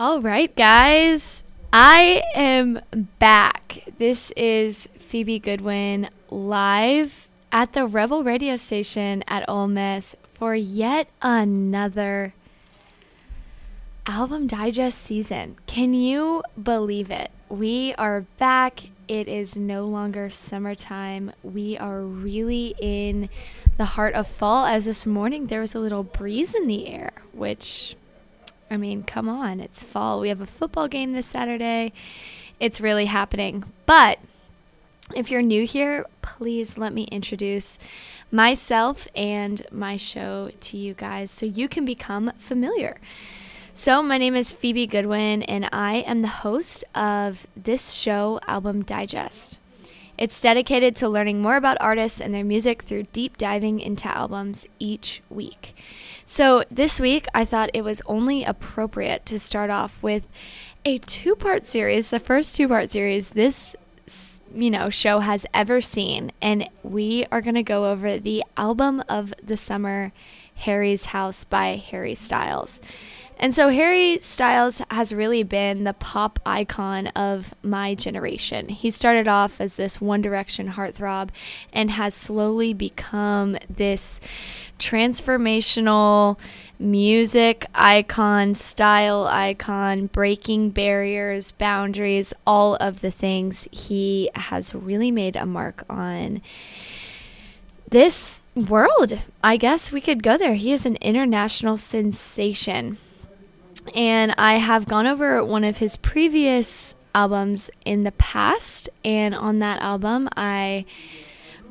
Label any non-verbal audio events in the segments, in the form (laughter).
All right, guys. I am back. This is Phoebe Goodwin live at the Rebel radio station at Ole Miss for yet another album digest season. Can you believe it? We are back. It is no longer summertime. We are really in the heart of fall, as this morning there was a little breeze in the air, which I mean, come on, it's fall. We have a football game this Saturday. It's really happening. But if you're new here, please let me introduce myself and my show to you guys so you can become familiar. So, my name is Phoebe Goodwin, and I am the host of this show, Album Digest. It's dedicated to learning more about artists and their music through deep diving into albums each week. So, this week I thought it was only appropriate to start off with a two part series, the first two part series this you know show has ever seen and we are going to go over the album of the summer Harry's House by Harry Styles. And so Harry Styles has really been the pop icon of my generation. He started off as this One Direction heartthrob and has slowly become this transformational music icon, style icon, breaking barriers, boundaries, all of the things. He has really made a mark on this world. I guess we could go there. He is an international sensation. And I have gone over one of his previous albums in the past. And on that album, I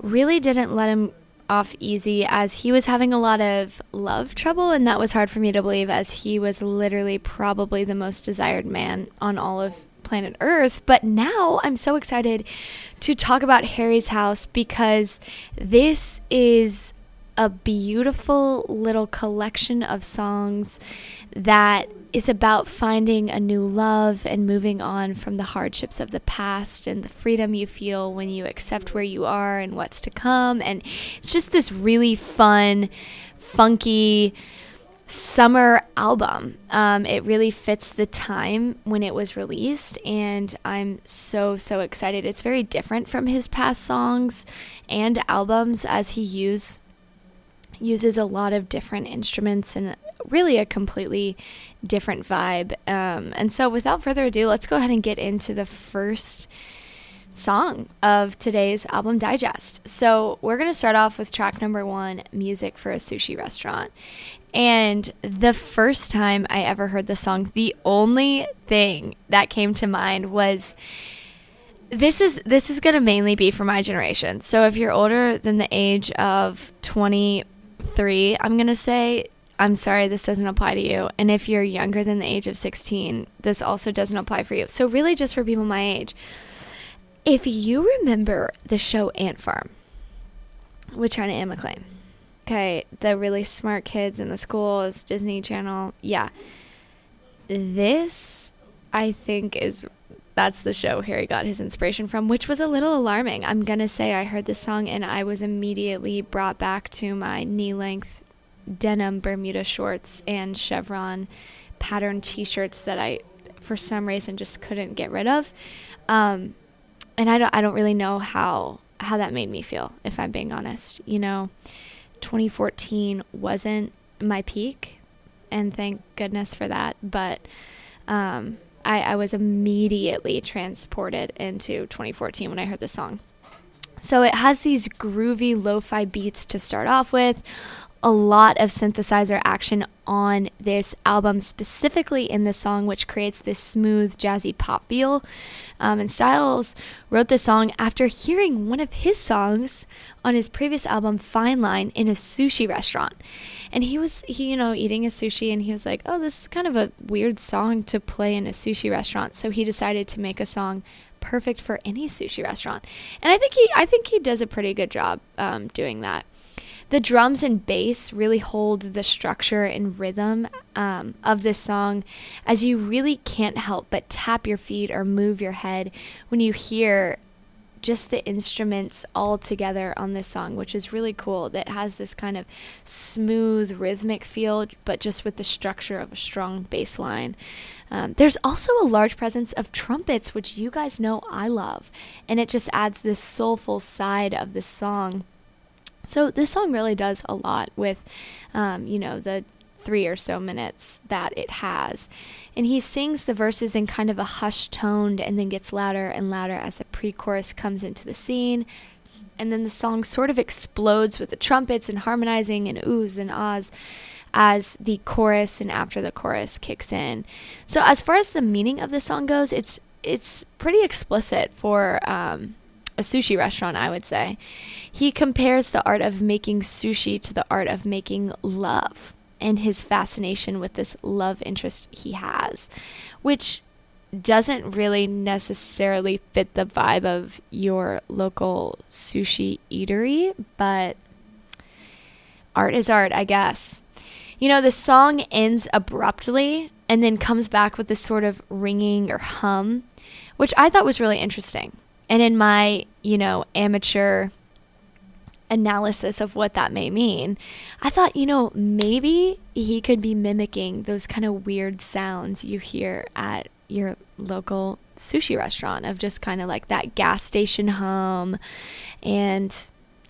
really didn't let him off easy as he was having a lot of love trouble. And that was hard for me to believe as he was literally probably the most desired man on all of planet Earth. But now I'm so excited to talk about Harry's House because this is a beautiful little collection of songs that is about finding a new love and moving on from the hardships of the past and the freedom you feel when you accept where you are and what's to come. And it's just this really fun, funky, summer album. Um, it really fits the time when it was released, and I'm so, so excited. It's very different from his past songs and albums as he use, uses a lot of different instruments and really a completely different vibe. Um, and so, without further ado, let's go ahead and get into the first song of today's album digest. So, we're going to start off with track number one Music for a Sushi Restaurant. And the first time I ever heard the song, the only thing that came to mind was this is this is going to mainly be for my generation. So if you're older than the age of 23, I'm going to say I'm sorry this doesn't apply to you. And if you're younger than the age of 16, this also doesn't apply for you. So really just for people my age. If you remember the show Ant Farm with China Anne McClain, okay, the really smart kids in the schools, Disney Channel. Yeah. This, I think, is that's the show Harry got his inspiration from, which was a little alarming. I'm going to say I heard this song and I was immediately brought back to my knee length denim Bermuda shorts and chevron pattern t shirts that I, for some reason, just couldn't get rid of. Um, and I don't, I don't really know how, how that made me feel, if I'm being honest. You know, 2014 wasn't my peak, and thank goodness for that. But um, I, I was immediately transported into 2014 when I heard the song. So it has these groovy lo fi beats to start off with, a lot of synthesizer action on this album, specifically in the song, which creates this smooth, jazzy pop feel. Um, and Styles wrote this song after hearing one of his songs on his previous album, Fine Line, in a sushi restaurant. And he was, he, you know, eating a sushi, and he was like, "Oh, this is kind of a weird song to play in a sushi restaurant." So he decided to make a song perfect for any sushi restaurant. And I think he, I think he does a pretty good job um, doing that the drums and bass really hold the structure and rhythm um, of this song as you really can't help but tap your feet or move your head when you hear just the instruments all together on this song, which is really cool. That has this kind of smooth rhythmic feel, but just with the structure of a strong bass line. Um, there's also a large presence of trumpets, which you guys know I love, and it just adds this soulful side of the song. So this song really does a lot with, um, you know, the three or so minutes that it has. And he sings the verses in kind of a hushed tone and then gets louder and louder as the pre chorus comes into the scene. And then the song sort of explodes with the trumpets and harmonizing and oohs and ahs as the chorus and after the chorus kicks in. So as far as the meaning of the song goes, it's it's pretty explicit for um, a sushi restaurant, I would say. He compares the art of making sushi to the art of making love and his fascination with this love interest he has, which doesn't really necessarily fit the vibe of your local sushi eatery, but art is art, I guess. You know, the song ends abruptly and then comes back with this sort of ringing or hum, which I thought was really interesting. And in my, you know, amateur analysis of what that may mean, I thought, you know, maybe he could be mimicking those kind of weird sounds you hear at your local sushi restaurant of just kind of like that gas station hum. And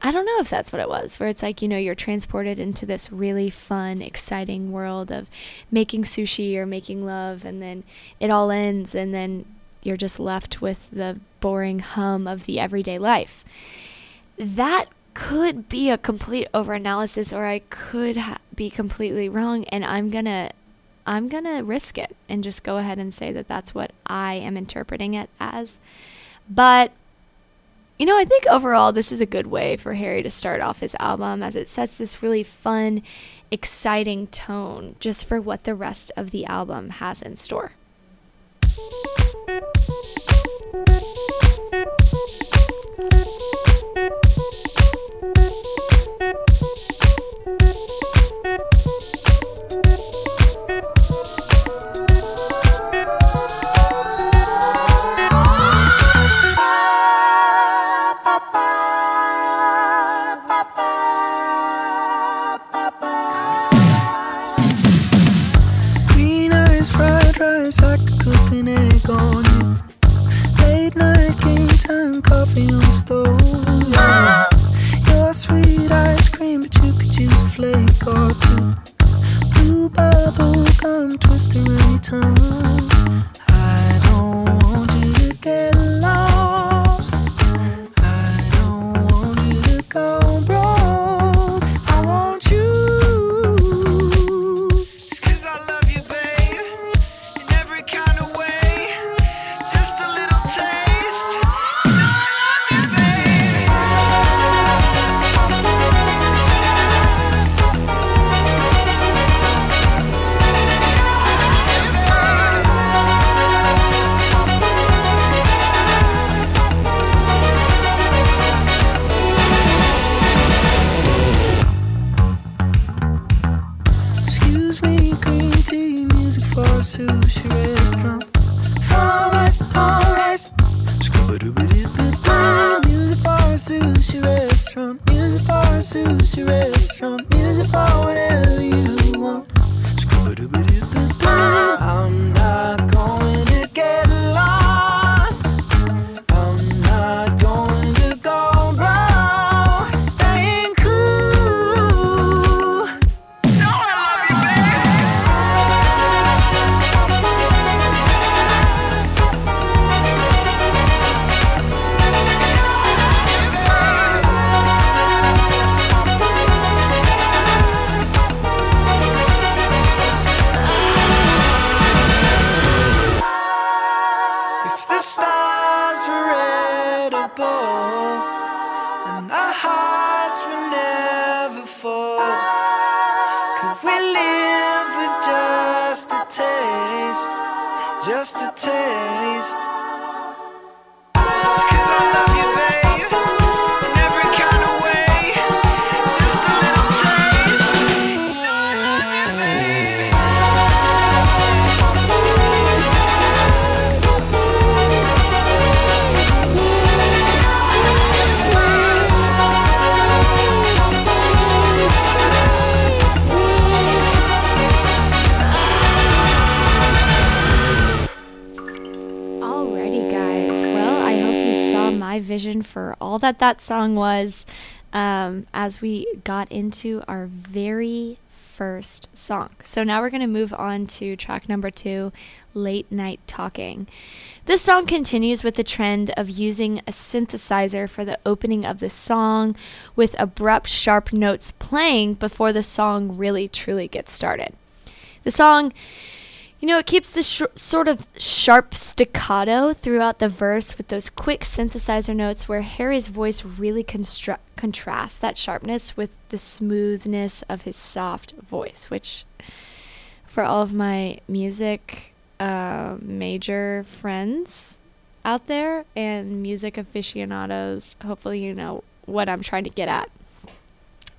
I don't know if that's what it was, where it's like, you know, you're transported into this really fun, exciting world of making sushi or making love, and then it all ends, and then you're just left with the boring hum of the everyday life. That could be a complete overanalysis or I could ha- be completely wrong and I'm going to I'm going to risk it and just go ahead and say that that's what I am interpreting it as. But you know, I think overall this is a good way for Harry to start off his album as it sets this really fun, exciting tone just for what the rest of the album has in store. sushi restaurant, music for whatever. That that song was um, as we got into our very first song. So now we're going to move on to track number two Late Night Talking. This song continues with the trend of using a synthesizer for the opening of the song, with abrupt, sharp notes playing before the song really truly gets started. The song you know, it keeps this sh- sort of sharp staccato throughout the verse with those quick synthesizer notes where Harry's voice really constru- contrasts that sharpness with the smoothness of his soft voice, which, for all of my music uh, major friends out there and music aficionados, hopefully you know what I'm trying to get at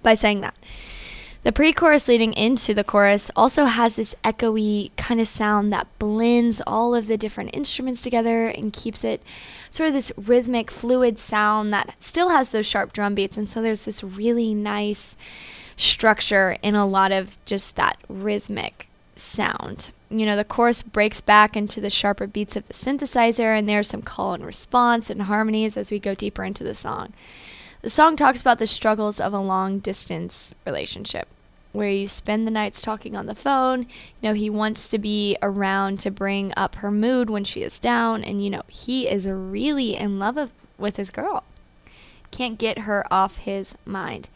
by saying that. The pre chorus leading into the chorus also has this echoey kind of sound that blends all of the different instruments together and keeps it sort of this rhythmic, fluid sound that still has those sharp drum beats. And so there's this really nice structure in a lot of just that rhythmic sound. You know, the chorus breaks back into the sharper beats of the synthesizer, and there's some call and response and harmonies as we go deeper into the song. The song talks about the struggles of a long distance relationship where you spend the nights talking on the phone. You know, he wants to be around to bring up her mood when she is down. And, you know, he is really in love of, with his girl. Can't get her off his mind.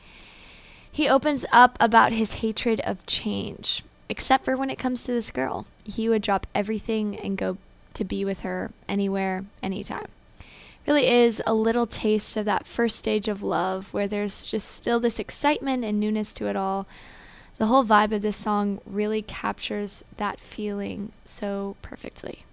He opens up about his hatred of change, except for when it comes to this girl. He would drop everything and go to be with her anywhere, anytime really is a little taste of that first stage of love where there's just still this excitement and newness to it all. The whole vibe of this song really captures that feeling so perfectly.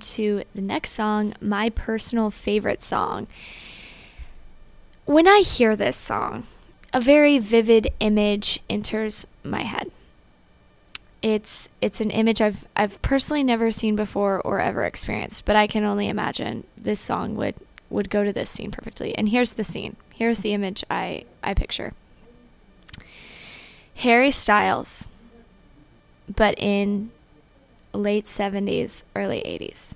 To the next song, my personal favorite song. when I hear this song, a very vivid image enters my head. It's it's an image I've I've personally never seen before or ever experienced, but I can only imagine this song would would go to this scene perfectly. And here's the scene. Here's the image I I picture. Harry Styles, but in late 70s, early 80s.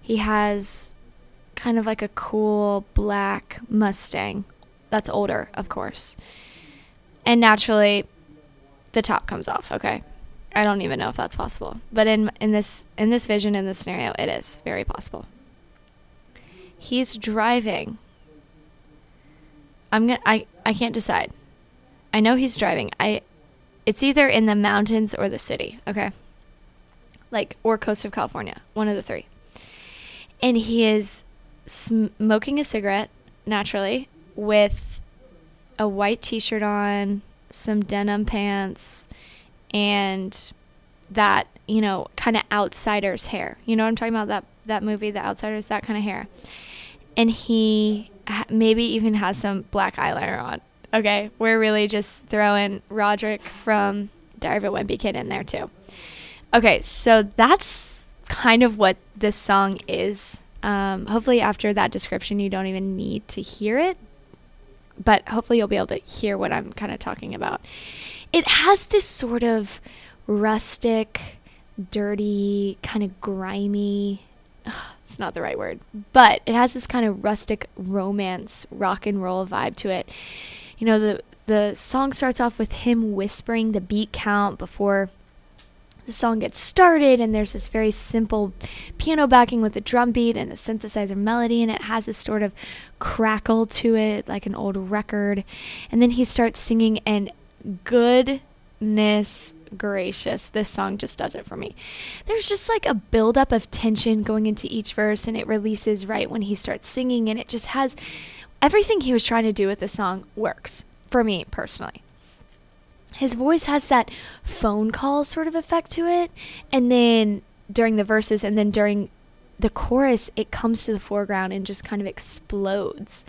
He has kind of like a cool black Mustang that's older, of course. And naturally, the top comes off, okay? I don't even know if that's possible. But in in this in this vision in this scenario, it is very possible. He's driving. I'm going to I I can't decide. I know he's driving. I it's either in the mountains or the city, okay? Like or coast of California, one of the three. And he is smoking a cigarette naturally with a white t-shirt on, some denim pants, and that, you know, kind of outsider's hair. You know what I'm talking about that that movie The Outsiders, that kind of hair. And he maybe even has some black eyeliner on. Okay, we're really just throwing Roderick from Diary of a Wimpy Kid in there too. Okay, so that's kind of what this song is. Um, hopefully, after that description, you don't even need to hear it, but hopefully, you'll be able to hear what I'm kind of talking about. It has this sort of rustic, dirty, kind of grimy. It's not the right word, but it has this kind of rustic romance rock and roll vibe to it. You know, the the song starts off with him whispering the beat count before the song gets started and there's this very simple piano backing with a drum beat and a synthesizer melody and it has this sort of crackle to it like an old record. And then he starts singing and goodness gracious this song just does it for me. There's just like a buildup of tension going into each verse and it releases right when he starts singing and it just has everything he was trying to do with the song works for me personally his voice has that phone call sort of effect to it. And then during the verses and then during the chorus, it comes to the foreground and just kind of explodes.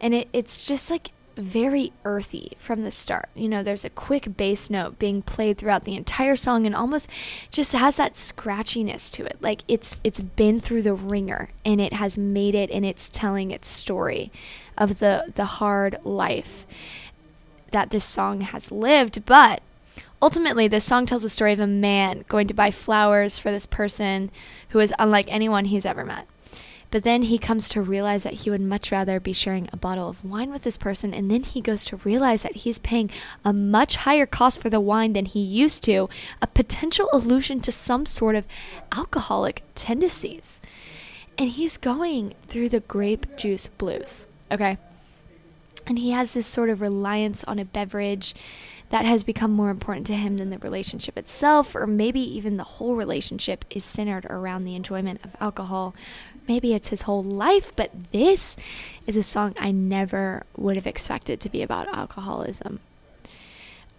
And it, it's just like very earthy from the start. You know, there's a quick bass note being played throughout the entire song and almost just has that scratchiness to it. Like it's it's been through the ringer and it has made it and it's telling its story of the the hard life that this song has lived, but ultimately, this song tells the story of a man going to buy flowers for this person who is unlike anyone he's ever met. But then he comes to realize that he would much rather be sharing a bottle of wine with this person. And then he goes to realize that he's paying a much higher cost for the wine than he used to, a potential allusion to some sort of alcoholic tendencies. And he's going through the grape juice blues. Okay. And he has this sort of reliance on a beverage that has become more important to him than the relationship itself, or maybe even the whole relationship is centered around the enjoyment of alcohol. Maybe it's his whole life, but this is a song I never would have expected to be about alcoholism.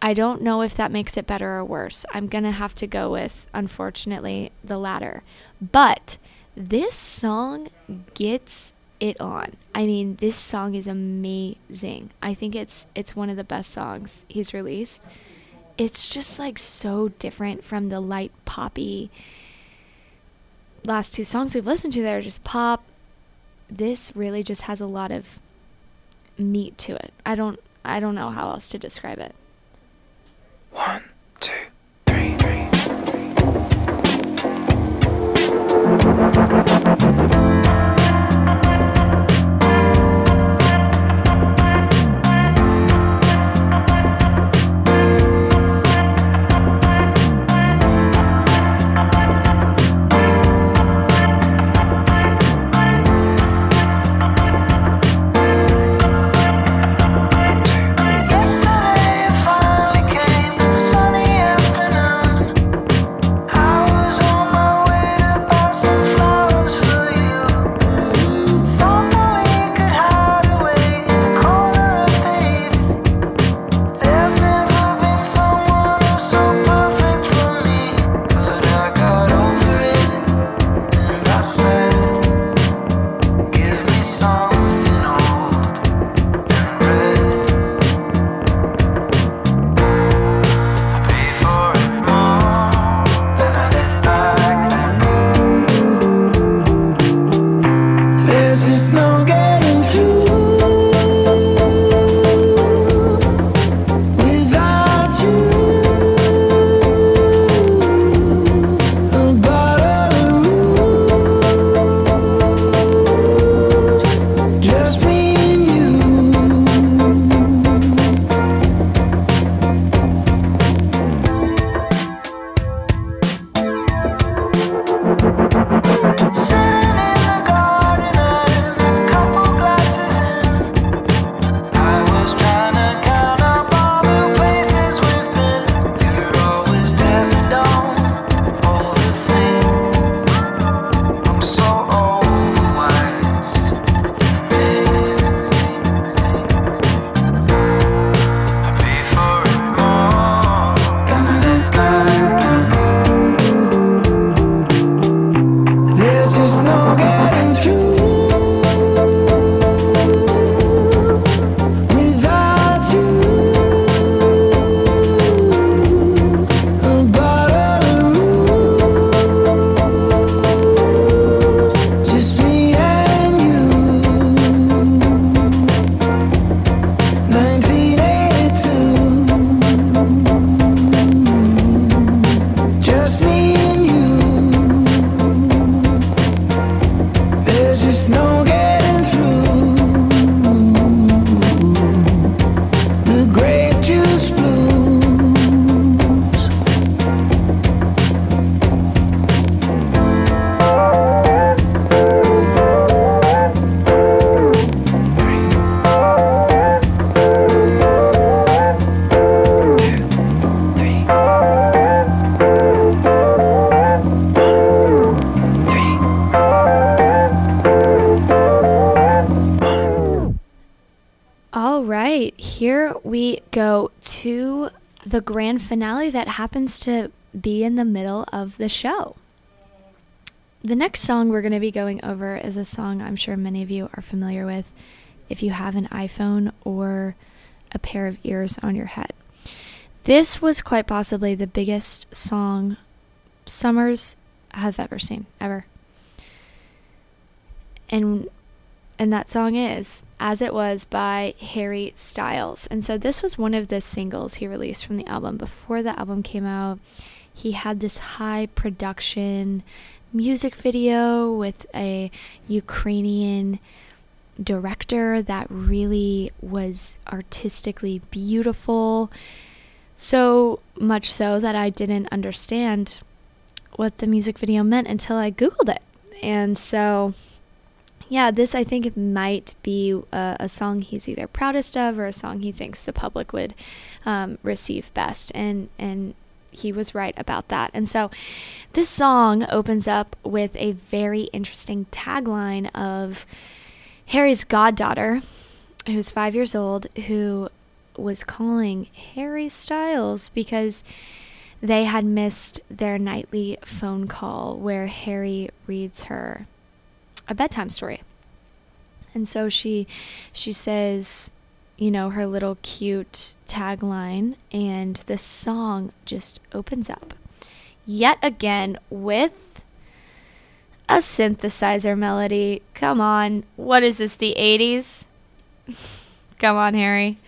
I don't know if that makes it better or worse. I'm going to have to go with, unfortunately, the latter. But this song gets it on. I mean, this song is amazing. I think it's it's one of the best songs he's released. It's just like so different from the light poppy last two songs we've listened to that are just pop. This really just has a lot of meat to it. I don't I don't know how else to describe it. The grand finale that happens to be in the middle of the show. The next song we're going to be going over is a song I'm sure many of you are familiar with if you have an iPhone or a pair of ears on your head. This was quite possibly the biggest song Summers have ever seen, ever. And and that song is As It Was by Harry Styles. And so this was one of the singles he released from the album. Before the album came out, he had this high production music video with a Ukrainian director that really was artistically beautiful. So much so that I didn't understand what the music video meant until I Googled it. And so yeah, this I think might be a, a, song he's either proudest of or a song he thinks the public would um, receive best, and and he was right about that. And so, this song opens up with a very interesting tagline of Harry's goddaughter, who's five years old, who was calling Harry Styles because they had missed their nightly phone call where Harry reads her a bedtime story. And so she she says, you know, her little cute tagline and the song just opens up. Yet again with a synthesizer melody. Come on. What is this the 80s? (laughs) Come on, Harry.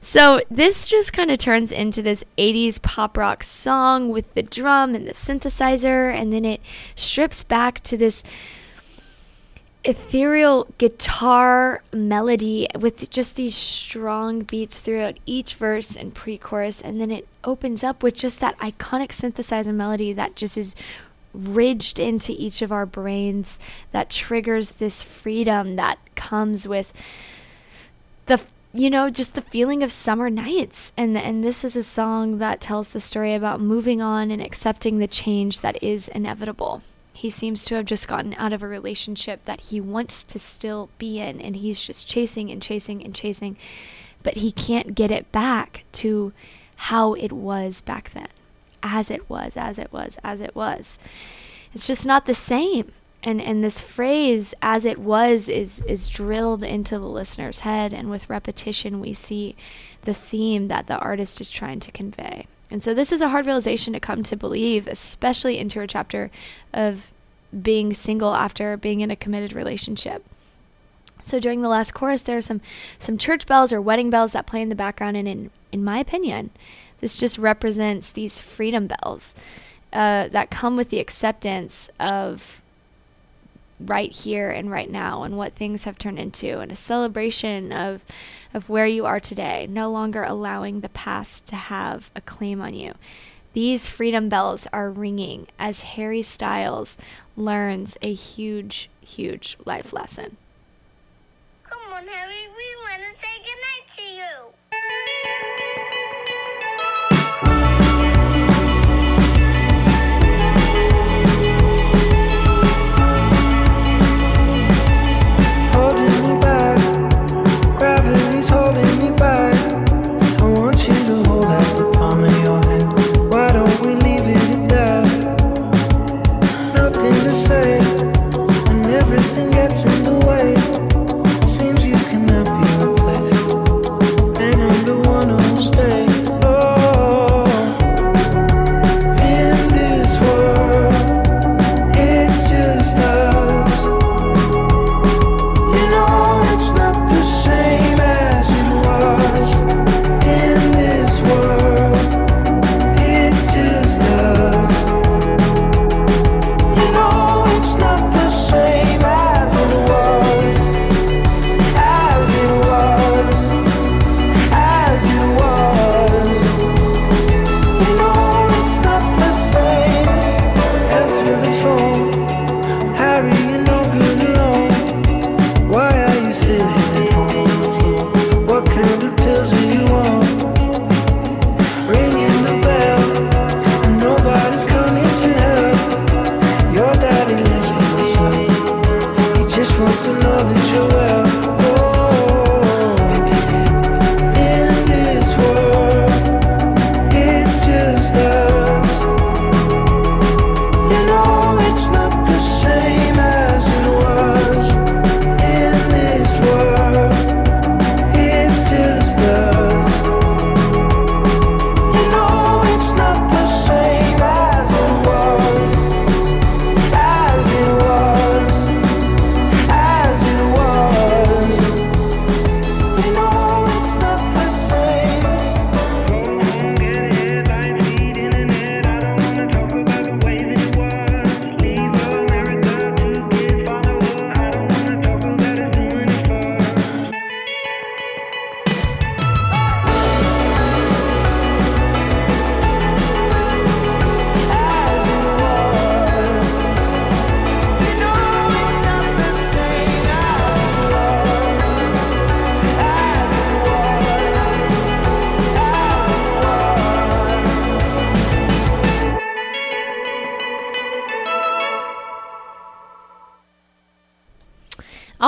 So this just kind of turns into this 80s pop rock song with the drum and the synthesizer, and then it strips back to this ethereal guitar melody with just these strong beats throughout each verse and pre chorus, and then it opens up with just that iconic synthesizer melody that just is ridged into each of our brains that triggers this freedom that comes with the you know just the feeling of summer nights. And and this is a song that tells the story about moving on and accepting the change that is inevitable he seems to have just gotten out of a relationship that he wants to still be in, and he's just chasing and chasing and chasing, but he can't get it back to how it was back then, as it was, as it was, as it was. It's just not the same. And, and this phrase as it was is is drilled into the listener's head and with repetition we see the theme that the artist is trying to convey and so this is a hard realization to come to believe, especially into a chapter of being single after being in a committed relationship. So during the last chorus, there are some some church bells or wedding bells that play in the background, and in in my opinion, this just represents these freedom bells uh, that come with the acceptance of right here and right now and what things have turned into and a celebration of of where you are today no longer allowing the past to have a claim on you. These freedom bells are ringing as Harry Styles learns a huge huge life lesson. Come on Harry we want to say goodnight to you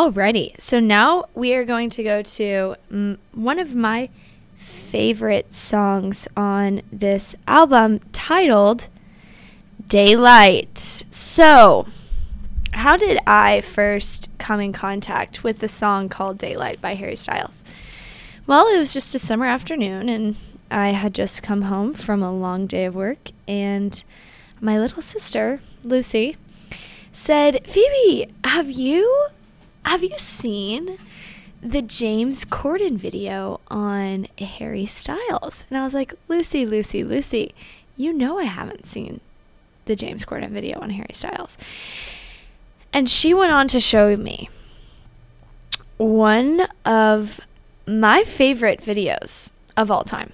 Alrighty, so now we are going to go to one of my favorite songs on this album titled Daylight. So, how did I first come in contact with the song called Daylight by Harry Styles? Well, it was just a summer afternoon, and I had just come home from a long day of work, and my little sister, Lucy, said, Phoebe, have you have you seen the James Corden video on Harry Styles? And I was like, Lucy, Lucy, Lucy, you know I haven't seen the James Corden video on Harry Styles. And she went on to show me one of my favorite videos of all time,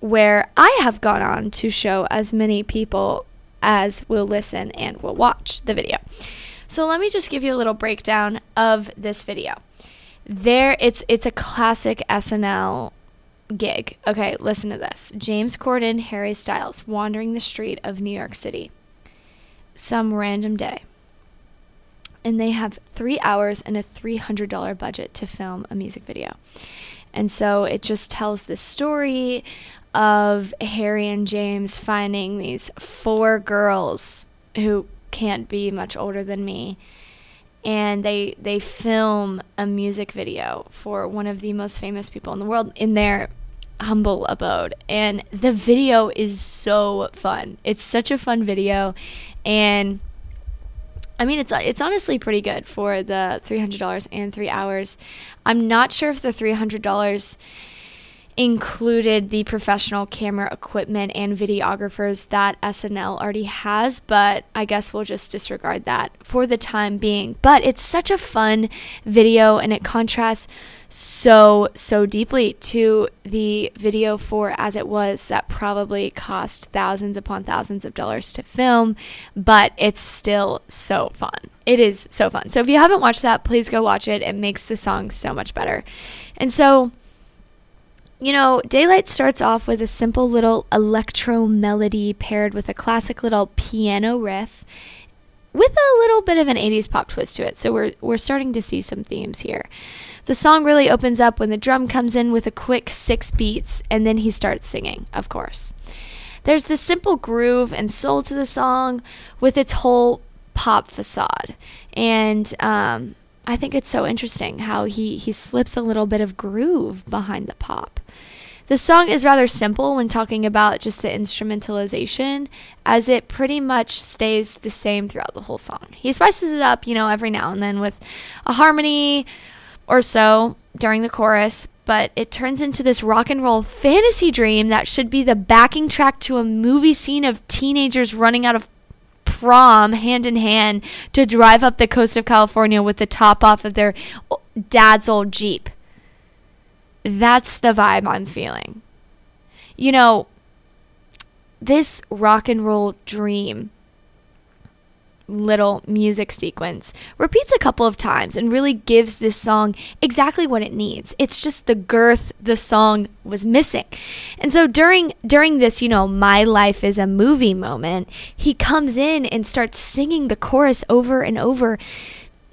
where I have gone on to show as many people as will listen and will watch the video. So let me just give you a little breakdown of this video. There it's it's a classic SNL gig. Okay, listen to this. James Corden, Harry Styles wandering the street of New York City. Some random day. And they have 3 hours and a $300 budget to film a music video. And so it just tells this story of Harry and James finding these four girls who can't be much older than me. And they they film a music video for one of the most famous people in the world in their humble abode. And the video is so fun. It's such a fun video. And I mean, it's it's honestly pretty good for the three hundred dollars and three hours. I'm not sure if the three hundred dollars included the professional camera equipment and videographers that SNL already has, but I guess we'll just disregard that for the time being. But it's such a fun video and it contrasts so, so deeply to the video for As It Was that probably cost thousands upon thousands of dollars to film, but it's still so fun. It is so fun. So if you haven't watched that, please go watch it. It makes the song so much better. And so, you know, Daylight starts off with a simple little electro melody paired with a classic little piano riff with a little bit of an 80s pop twist to it. So we're we're starting to see some themes here. The song really opens up when the drum comes in with a quick 6 beats and then he starts singing, of course. There's this simple groove and soul to the song with its whole pop facade. And um, I think it's so interesting how he, he slips a little bit of groove behind the pop. The song is rather simple when talking about just the instrumentalization, as it pretty much stays the same throughout the whole song. He spices it up, you know, every now and then with a harmony or so during the chorus, but it turns into this rock and roll fantasy dream that should be the backing track to a movie scene of teenagers running out of prom hand in hand to drive up the coast of California with the top off of their dad's old Jeep. That's the vibe I'm feeling. You know, this rock and roll dream little music sequence repeats a couple of times and really gives this song exactly what it needs. It's just the girth the song was missing. And so during during this, you know, my life is a movie moment, he comes in and starts singing the chorus over and over,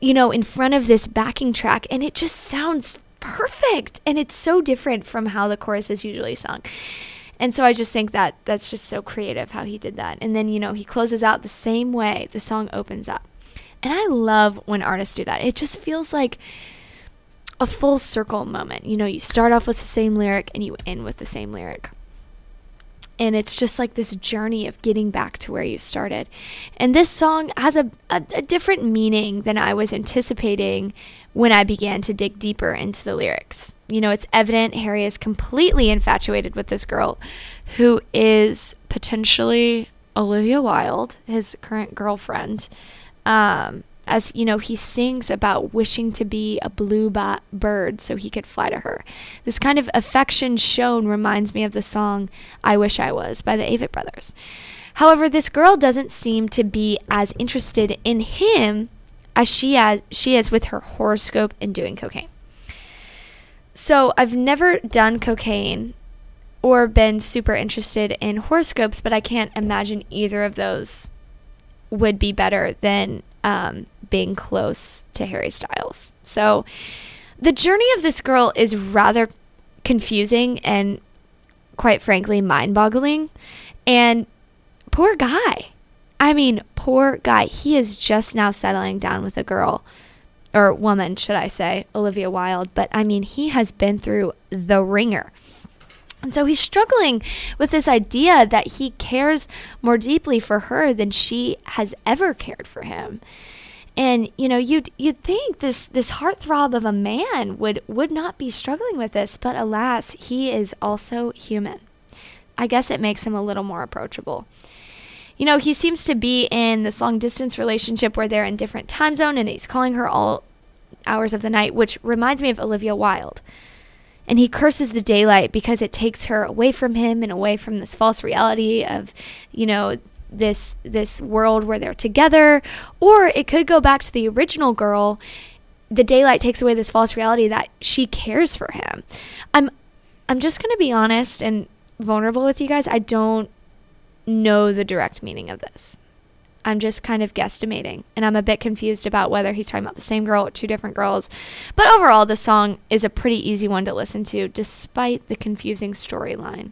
you know, in front of this backing track and it just sounds perfect and it's so different from how the chorus is usually sung. And so I just think that that's just so creative how he did that. And then, you know, he closes out the same way the song opens up. And I love when artists do that. It just feels like a full circle moment. You know, you start off with the same lyric and you end with the same lyric. And it's just like this journey of getting back to where you started. And this song has a, a, a different meaning than I was anticipating when I began to dig deeper into the lyrics. You know, it's evident Harry is completely infatuated with this girl who is potentially Olivia Wilde, his current girlfriend. Um, as you know, he sings about wishing to be a blue ba- bird so he could fly to her. This kind of affection shown reminds me of the song I Wish I Was by the Avett Brothers. However, this girl doesn't seem to be as interested in him as she as she is with her horoscope and doing cocaine. So I've never done cocaine or been super interested in horoscopes, but I can't imagine either of those would be better than um, being close to Harry Styles. So the journey of this girl is rather confusing and quite frankly mind-boggling and poor guy. I mean, poor guy. He is just now settling down with a girl or woman, should I say, Olivia Wilde, but I mean, he has been through the ringer. And so he's struggling with this idea that he cares more deeply for her than she has ever cared for him. And you know, you'd you'd think this this heartthrob of a man would would not be struggling with this, but alas, he is also human. I guess it makes him a little more approachable. You know, he seems to be in this long distance relationship where they're in different time zone and he's calling her all hours of the night, which reminds me of Olivia Wilde. And he curses the daylight because it takes her away from him and away from this false reality of, you know, this this world where they're together or it could go back to the original girl. The daylight takes away this false reality that she cares for him. I'm i'm just going to be honest and vulnerable with you guys. I don't know the direct meaning of this. I'm just kind of guesstimating and i'm a bit confused about whether he's talking about the same girl or two different girls. But overall the song is a pretty easy one to listen to despite the confusing storyline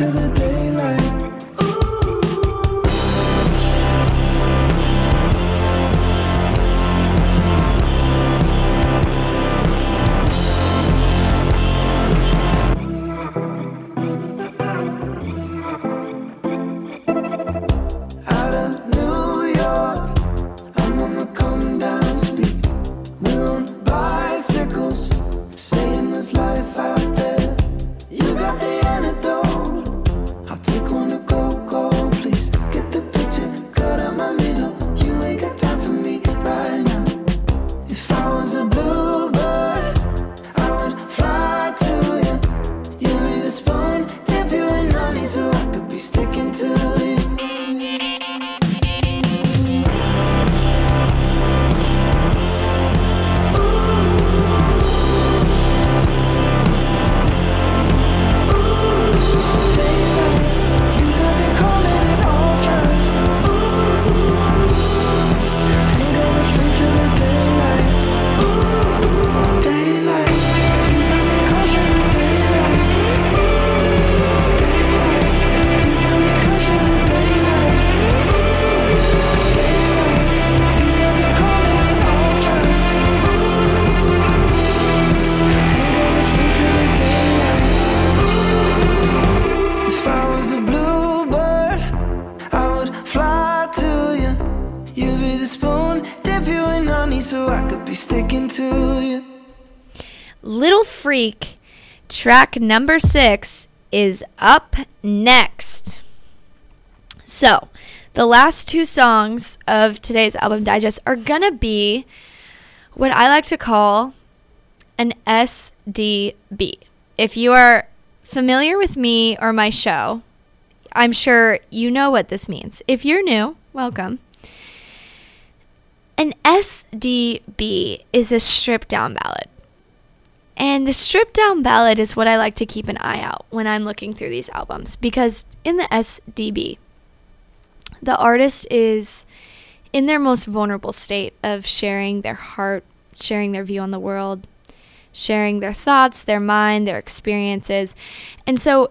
till the daylight. Track number six, is up next. So, the last two songs of today's album digest are to be what I like to call an SDB. If you are familiar with me or my show, I'm sure you know what this means. If you're new, welcome. An SDB is a stripped down ballad. And the stripped down ballad is what I like to keep an eye out when I'm looking through these albums because in the SDB, the artist is in their most vulnerable state of sharing their heart, sharing their view on the world, sharing their thoughts, their mind, their experiences. And so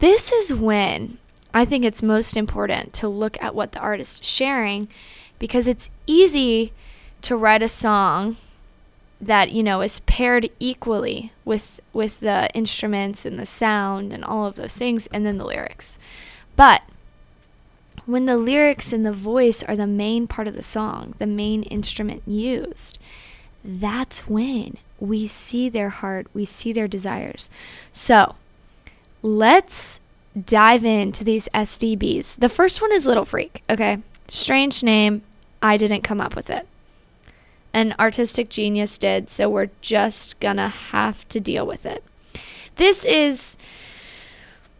this is when I think it's most important to look at what the artist is sharing because it's easy to write a song that you know is paired equally with with the instruments and the sound and all of those things and then the lyrics but when the lyrics and the voice are the main part of the song the main instrument used that's when we see their heart we see their desires so let's dive into these SDBs. The first one is Little Freak, okay? Strange name. I didn't come up with it. An artistic genius did, so we're just gonna have to deal with it. This is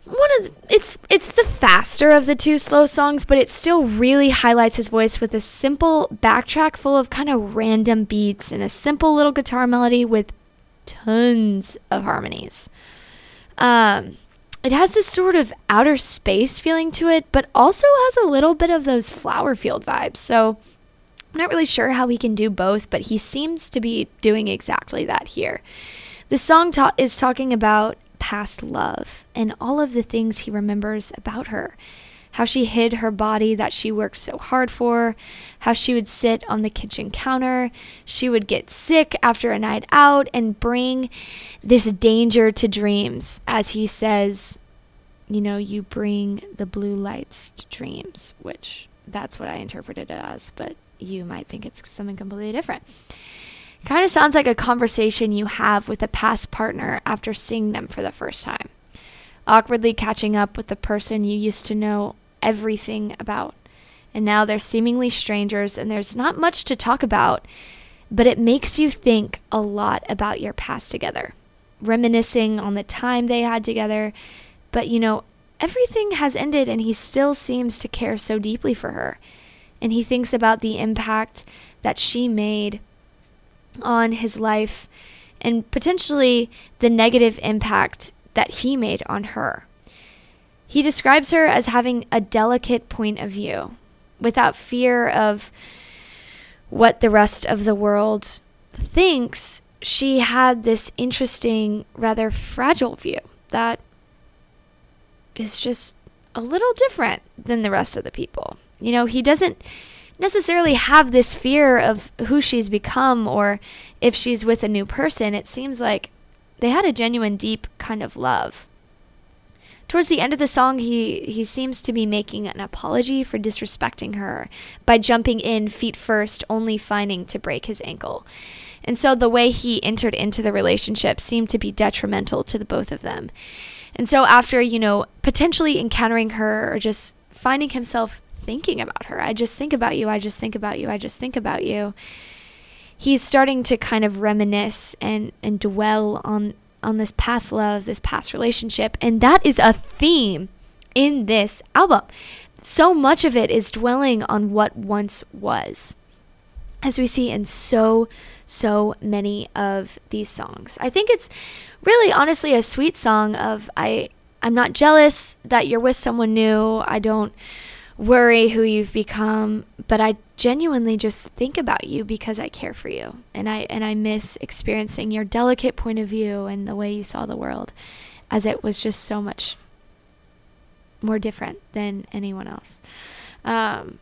one of the, it's it's the faster of the two slow songs, but it still really highlights his voice with a simple backtrack full of kind of random beats and a simple little guitar melody with tons of harmonies. Um, it has this sort of outer space feeling to it, but also has a little bit of those flower field vibes. So I'm not really sure how he can do both, but he seems to be doing exactly that here. The song ta- is talking about past love and all of the things he remembers about her. How she hid her body that she worked so hard for, how she would sit on the kitchen counter, she would get sick after a night out and bring this danger to dreams. As he says, you know, you bring the blue lights to dreams, which that's what I interpreted it as, but you might think it's something completely different. Kind of sounds like a conversation you have with a past partner after seeing them for the first time. Awkwardly catching up with the person you used to know everything about. And now they're seemingly strangers and there's not much to talk about, but it makes you think a lot about your past together, reminiscing on the time they had together. But you know, everything has ended and he still seems to care so deeply for her. And he thinks about the impact that she made on his life and potentially the negative impact that he made on her. He describes her as having a delicate point of view without fear of what the rest of the world thinks. She had this interesting, rather fragile view that is just a little different than the rest of the people. You know, he doesn't necessarily have this fear of who she's become or if she's with a new person. It seems like they had a genuine, deep kind of love. Towards the end of the song, he, he seems to be making an apology for disrespecting her by jumping in feet first, only finding to break his ankle. And so the way he entered into the relationship seemed to be detrimental to the both of them. And so after, you know, potentially encountering her or just finding himself thinking about her, I just think about you, I just think about you, I just think about you. He's starting to kind of reminisce and, and dwell on on this past love, this past relationship. And that is a theme in this album. So much of it is dwelling on what once was, as we see in so, so many of these songs. I think it's really honestly a sweet song of I I'm not jealous that you're with someone new. I don't worry who you've become, but I genuinely just think about you because I care for you. And I and I miss experiencing your delicate point of view and the way you saw the world as it was just so much more different than anyone else. Um,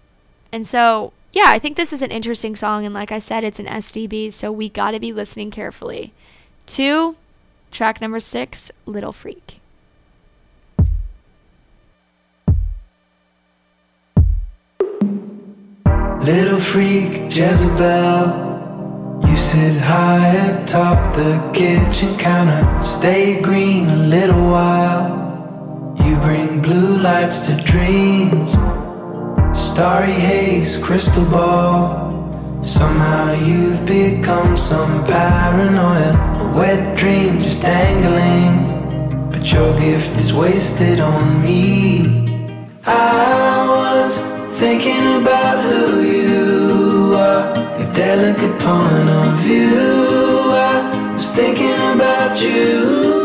and so, yeah, I think this is an interesting song. And like I said, it's an SDB, so we got to be listening carefully. Two, track number six, Little Freak. Little freak Jezebel, you sit high atop the kitchen counter. Stay green a little while. You bring blue lights to dreams, starry haze, crystal ball. Somehow you've become some paranoia, a wet dream just dangling. But your gift is wasted on me. I was Thinking about who you are, your delicate point of view. I was thinking about you.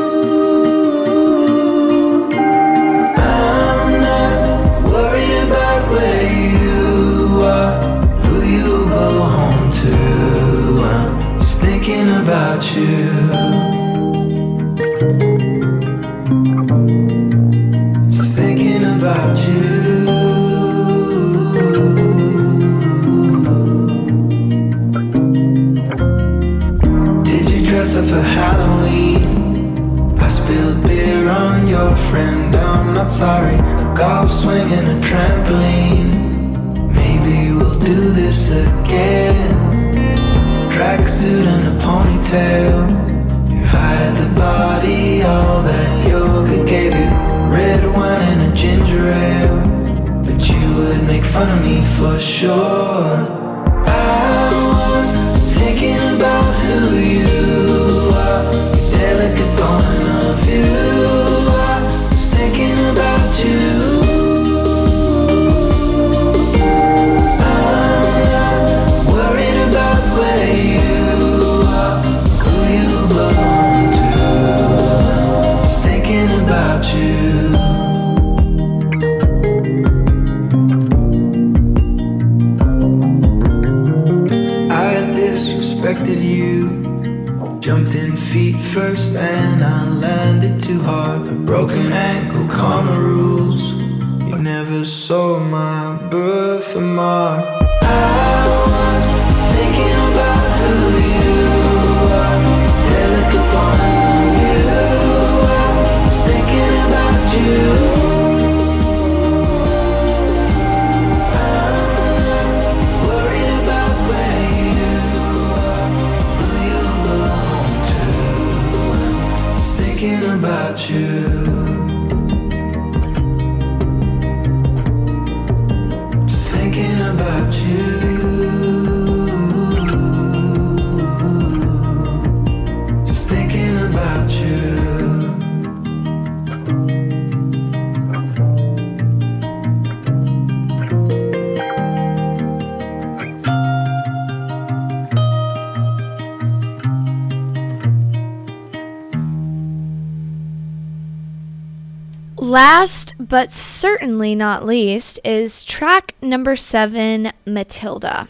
But certainly not least is track number seven, Matilda.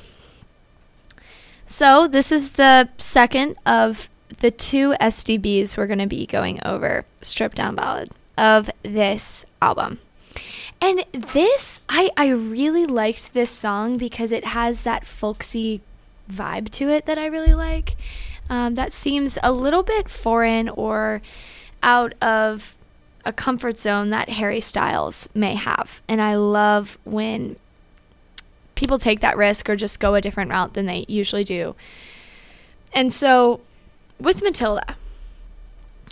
So, this is the second of the two SDBs we're going to be going over, stripped down ballad, of this album. And this, I, I really liked this song because it has that folksy vibe to it that I really like. Um, that seems a little bit foreign or out of a comfort zone that Harry Styles may have. And I love when people take that risk or just go a different route than they usually do. And so with Matilda,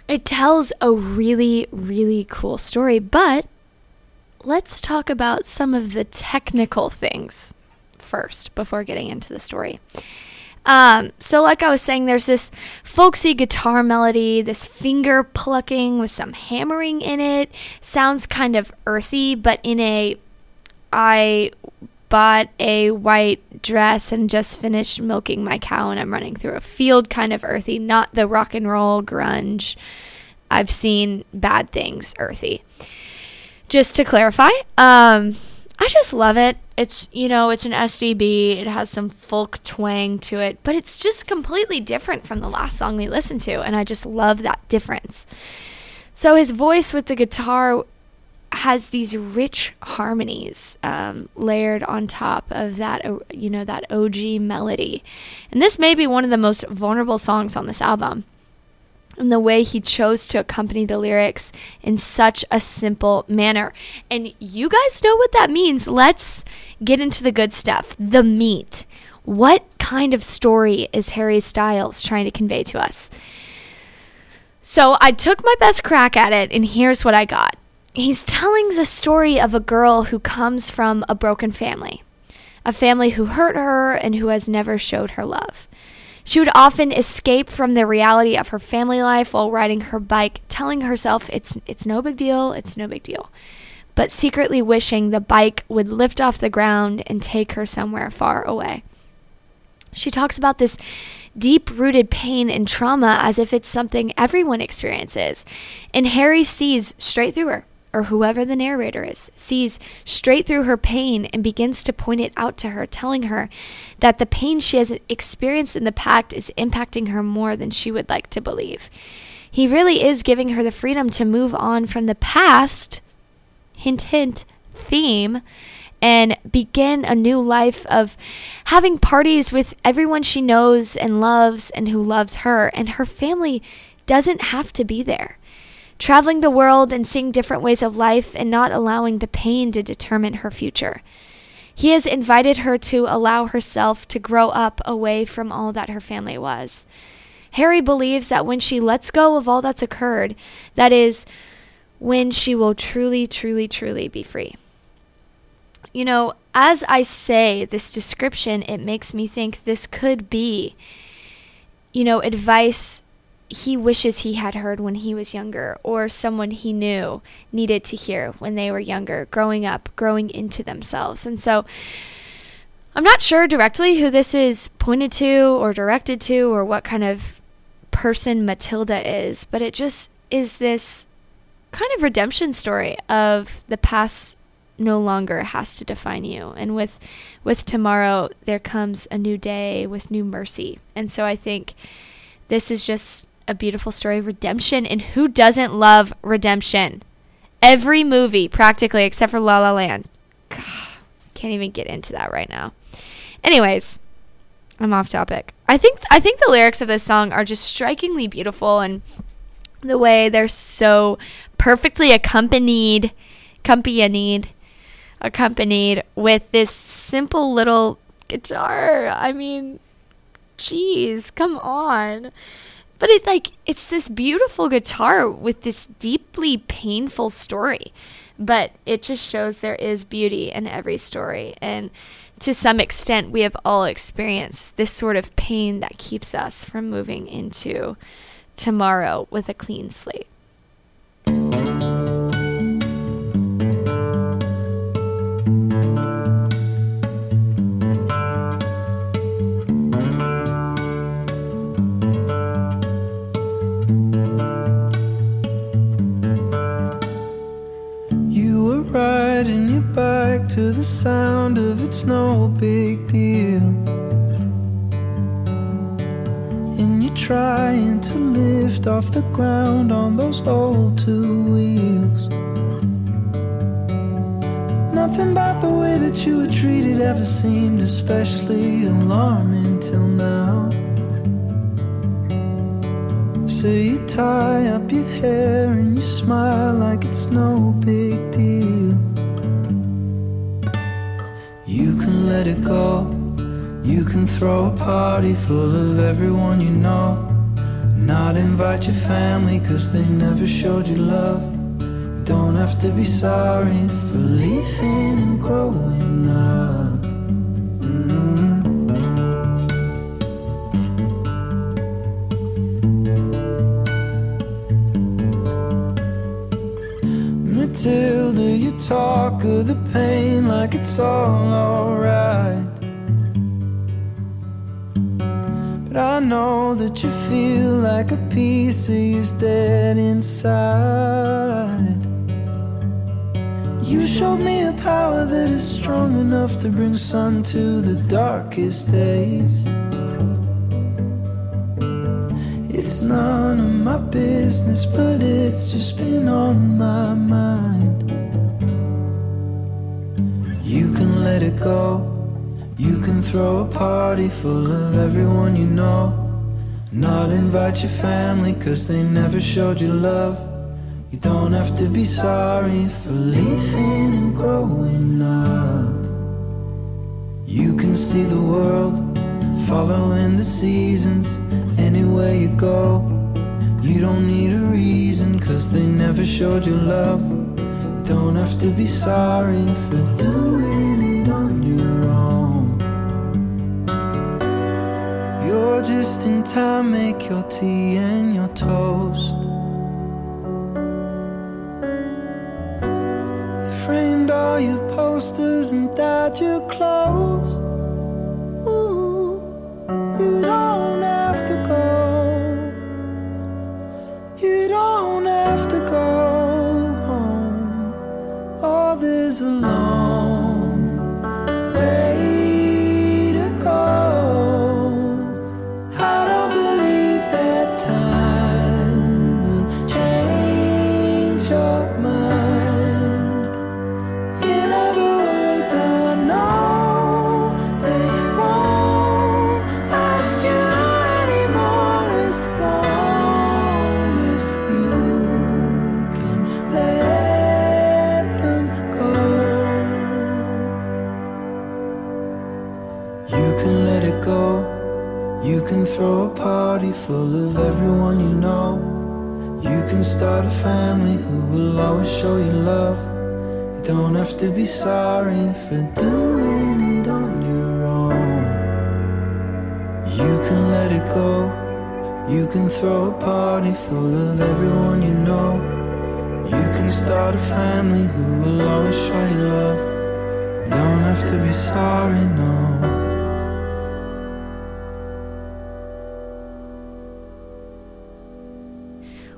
it tells a really, really cool story, but let's talk about some of the technical things first before getting into the story. Um, so, like I was saying, there's this folksy guitar melody, this finger plucking with some hammering in it. Sounds kind of earthy, but in a I bought a white dress and just finished milking my cow and I'm running through a field kind of earthy, not the rock and roll grunge. I've seen bad things earthy. Just to clarify, um, I just love it. It's, you know, it's an SDB. It has some folk twang to it, but it's just completely different from the last song we listened to. And I just love that difference. So his voice with the guitar has these rich harmonies um, layered on top of that, you know, that OG melody. And this may be one of the most vulnerable songs on this album and the way he chose to accompany the lyrics in such a simple manner. And you guys know what that means. Let's get into the good stuff the meat. What kind of story is Harry Styles trying to convey to us? So I took my best crack at it, and here's what I got. He's telling the story of a girl who comes from a broken family, a family who hurt her and who has never showed her love. She would often escape from the reality of her family life while riding her bike, telling herself it's it's no big deal, it's no big deal. But secretly wishing the bike would lift off the ground and take her somewhere far away. She talks about this deep rooted pain and trauma as if it's something everyone experiences. And Harry sees straight through her, or whoever the narrator is, sees straight through her pain and begins to point it out to her, telling her that the pain she has experienced in the past is impacting her more than she would like to believe. He really is giving her the freedom to move on from the past, hint, hint, theme, and begin a new life of having parties with everyone she knows and loves and who loves her, and her family doesn't have to be there. Traveling the world and seeing different ways of life and not allowing the pain to determine her future. He has invited her to allow herself to grow up away from all that her family was. Harry believes that when she lets go of all that's occurred, that is, when she will truly, truly, truly be free. You know, as I say this description, it makes me think this could be, you know, advice he wishes he had heard when he was younger, or someone he knew needed to hear when they were younger, growing up, growing into themselves. And so I'm not sure directly who this is pointed to or directed to or what kind of person Matilda is, but it just is this kind of redemption story of the past no longer has to define you and with with tomorrow there comes a new day with new mercy and so i think this is just a beautiful story of redemption. And who doesn't love redemption? Every movie, practically, except for La La Land. Can't even get into that right now. Anyways, I'm off topic. I think I think the lyrics of this song are just strikingly beautiful and the way they're so perfectly accompanied accompanied accompanied with this simple little guitar. I mean, jeez, come on. But it's like it's this beautiful guitar with this deeply painful story. But it just shows there is beauty in every story. And to some extent, we have all experienced this sort of pain that keeps us from moving into tomorrow with a clean slate. To the sound of it's no big deal. And you're trying to lift off the ground on those old two wheels. Nothing about the way that you were treated ever seemed especially alarming till now. So you tie up your hair and you smile like it's no big deal. Let it go. You can throw a party full of everyone you know. Not invite your family cause they never showed you love. You don't have to be sorry for leaving and growing up. Mm-hmm. Matilda, you talk of the pain like it's all alright. But I know that you feel like a piece of you's dead inside. You showed me a power that is strong enough to bring sun to the darkest days. It's none of my business, but it's just been on my mind. Let it go. You can throw a party full of everyone you know. Not invite your family, cause they never showed you love. You don't have to be sorry for leaving and growing up. You can see the world following the seasons anywhere you go. You don't need a reason, cause they never showed you love. Don't have to be sorry for doing it on your own. You're just in time, make your tea and your toast. You framed all your posters and dyed your clothes. Oh, sorry for doing it on your own. You can let it go. You can throw a party full of everyone you know. You can start a family who will always show you love. Don't have to be sorry, no.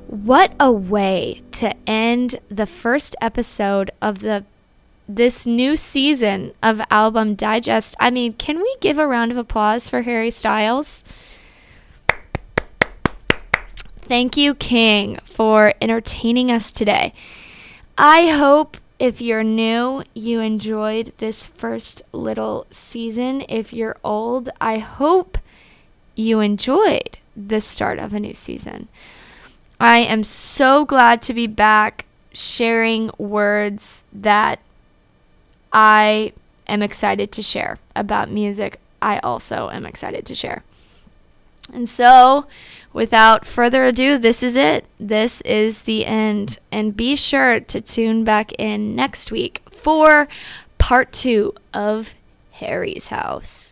What a way to end the first episode of the this new season of Album Digest. I mean, can we give a round of applause for Harry Styles? Thank you, King, for entertaining us today. I hope if you're new, you enjoyed this first little season. If you're old, I hope you enjoyed the start of a new season. I am so glad to be back sharing words that I am excited to share about music. I also am excited to share. And so, without further ado, this is it. This is the end. And be sure to tune back in next week for part two of Harry's House.